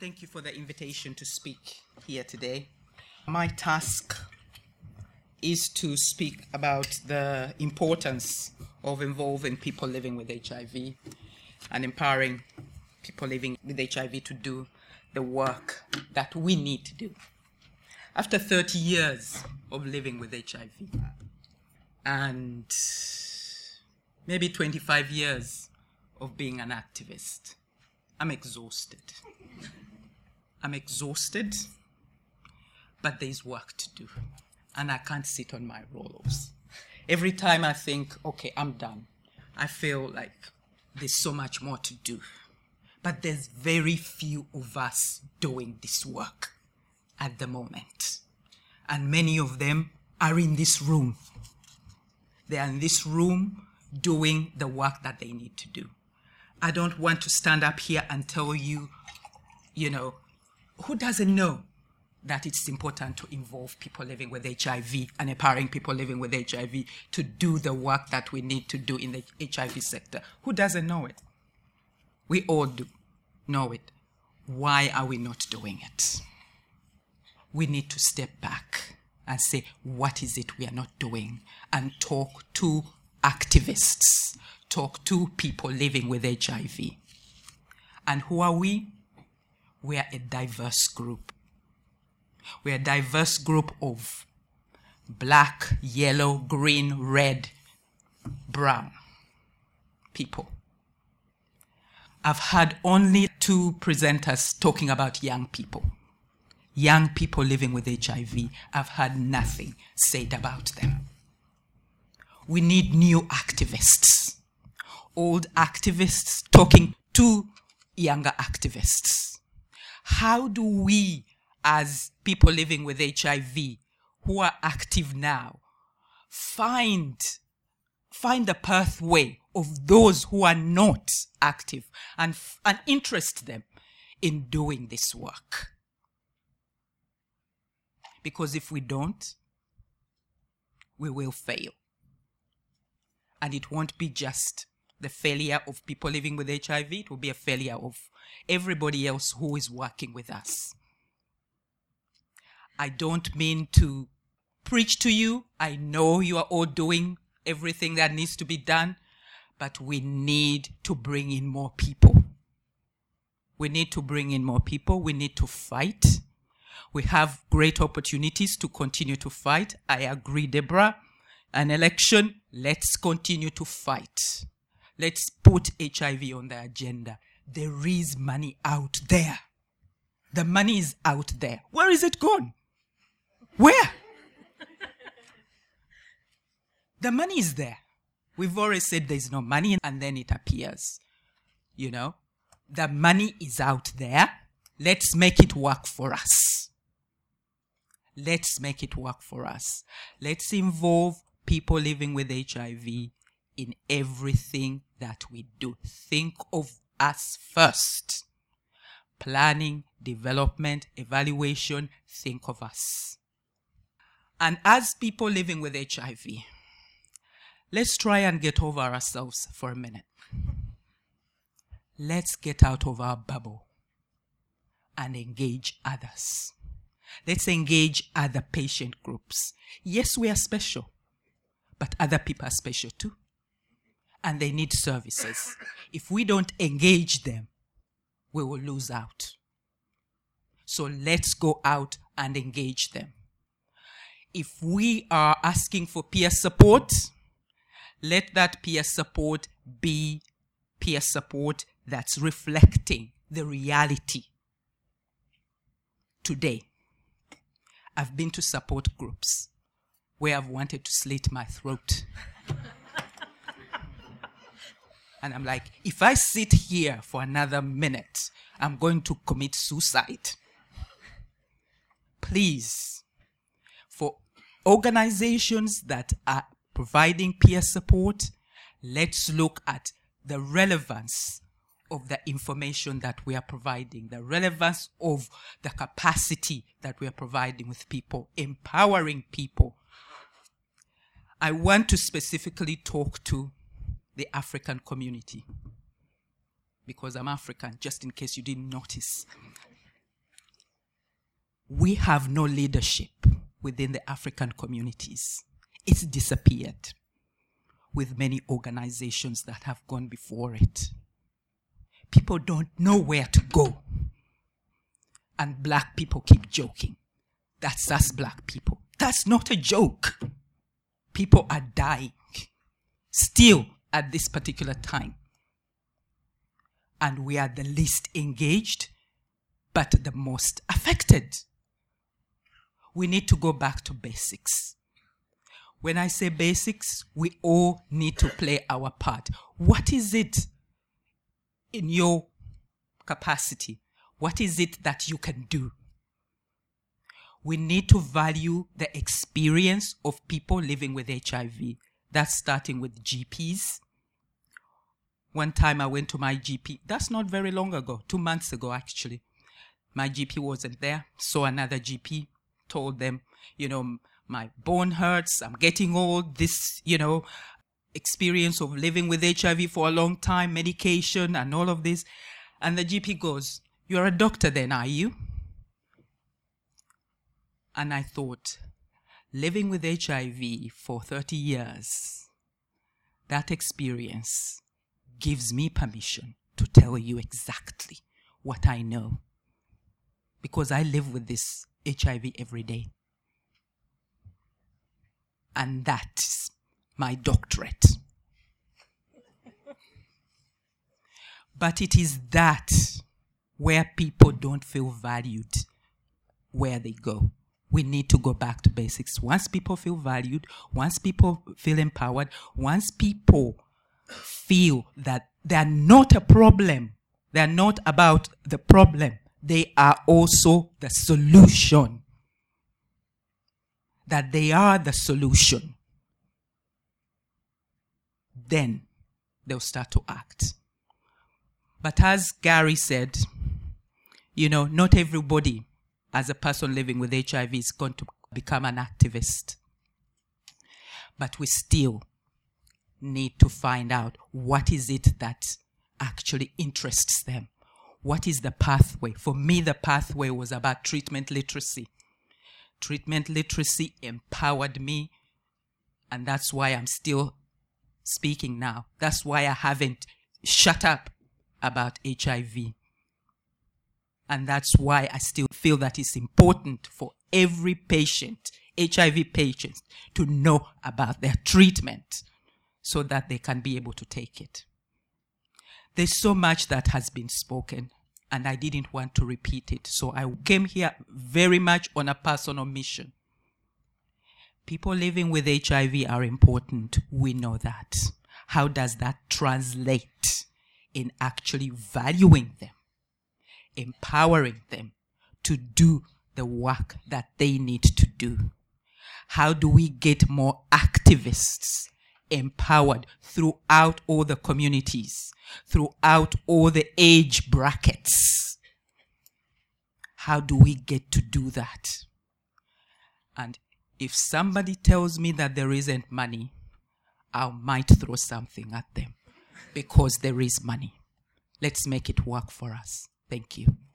Thank you for the invitation to speak here today. My task is to speak about the importance of involving people living with HIV and empowering people living with HIV to do the work that we need to do. After 30 years of living with HIV and maybe 25 years of being an activist, I'm exhausted. I'm exhausted, but there's work to do. And I can't sit on my rollovers. Every time I think, okay, I'm done, I feel like there's so much more to do. But there's very few of us doing this work at the moment. And many of them are in this room. They are in this room doing the work that they need to do. I don't want to stand up here and tell you, you know, who doesn't know that it's important to involve people living with HIV and empowering people living with HIV to do the work that we need to do in the HIV sector? Who doesn't know it? We all do know it. Why are we not doing it? We need to step back and say, what is it we are not doing? And talk to activists, talk to people living with HIV. And who are we? We are a diverse group. We are a diverse group of black, yellow, green, red, brown people. I've had only two presenters talking about young people. Young people living with HIV. I've had nothing said about them. We need new activists. Old activists talking to younger activists how do we, as people living with HIV who are active now, find find the pathway of those who are not active and, and interest them in doing this work. Because if we don't, we will fail. And it won't be just the failure of people living with HIV, it will be a failure of everybody else who is working with us. I don't mean to preach to you. I know you are all doing everything that needs to be done, but we need to bring in more people. We need to bring in more people. We need to fight. We have great opportunities to continue to fight. I agree, Deborah. An election, let's continue to fight. Let's put HIV on the agenda. There is money out there. The money is out there. Where is it gone? Where? the money is there. We've already said there's no money, and then it appears. You know, the money is out there. Let's make it work for us. Let's make it work for us. Let's involve people living with HIV in everything that we do. Think of us first. Planning, development, evaluation, think of us. And as people living with HIV, let's try and get over ourselves for a minute. Let's get out of our bubble and engage others. Let's engage other patient groups. Yes, we are special, but other people are special too and they need services. If we don't engage them, we will lose out. So let's go out and engage them. If we are asking for peer support, let that peer support be peer support that's reflecting the reality today. I've been to support groups where I've wanted to slit my throat. And I'm like, if I sit here for another minute, I'm going to commit suicide. Please, for organizations that are providing peer support, let's look at the relevance of the information that we are providing, the relevance of the capacity that we are providing with people, empowering people. I want to specifically talk to the African community. Because I'm African, just in case you didn't notice. we have no leadership within the African communities. It's disappeared with many organizations that have gone before it. People don't know where to go. And black people keep joking. That's us black people. That's not a joke. People are dying still at this particular time. And we are the least engaged, but the most affected. We need to go back to basics. When I say basics, we all need to play our part. What is it in your capacity? What is it that you can do? We need to value the experience of people living with HIV. That's starting with GPs. One time I went to my GP, that's not very long ago, two months ago actually. My GP wasn't there, saw another GP, told them, you know, my bone hurts, I'm getting old, this, you know, experience of living with HIV for a long time, medication and all of this. And the GP goes, You're a doctor then, are you? And I thought, living with HIV for 30 years, that experience gives me permission to tell you exactly what I know. Because I live with this HIV every day. And that's my doctorate. but it is that where people don't feel valued where they go. We need to go back to basics. Once people feel valued, once people feel empowered, once people feel that they're not a problem, they're not about the problem, they are also the solution. That they are the solution. Then they'll start to act. But as Gary said, you know, not everybody, as a person living with HIV, is going to become an activist. But we still need to find out what is it that actually interests them what is the pathway? For me, the pathway was about treatment literacy. Treatment literacy empowered me, and that's why I'm still speaking now. That's why I haven't shut up about HIV. And that's why I still feel that it's important for every patient, HIV patient, to know about their treatment so that they can be able to take it. There's so much that has been spoken, and I didn't want to repeat it. So I came here very much on a personal mission. People living with HIV are important. We know that. How does that translate in actually valuing them, empowering them to do the work that they need to do? How do we get more activists empowered throughout all the communities, throughout all the age brackets. How do we get to do that? And if somebody tells me that there isn't money, I might throw something at them because there is money. Let's make it work for us. Thank you.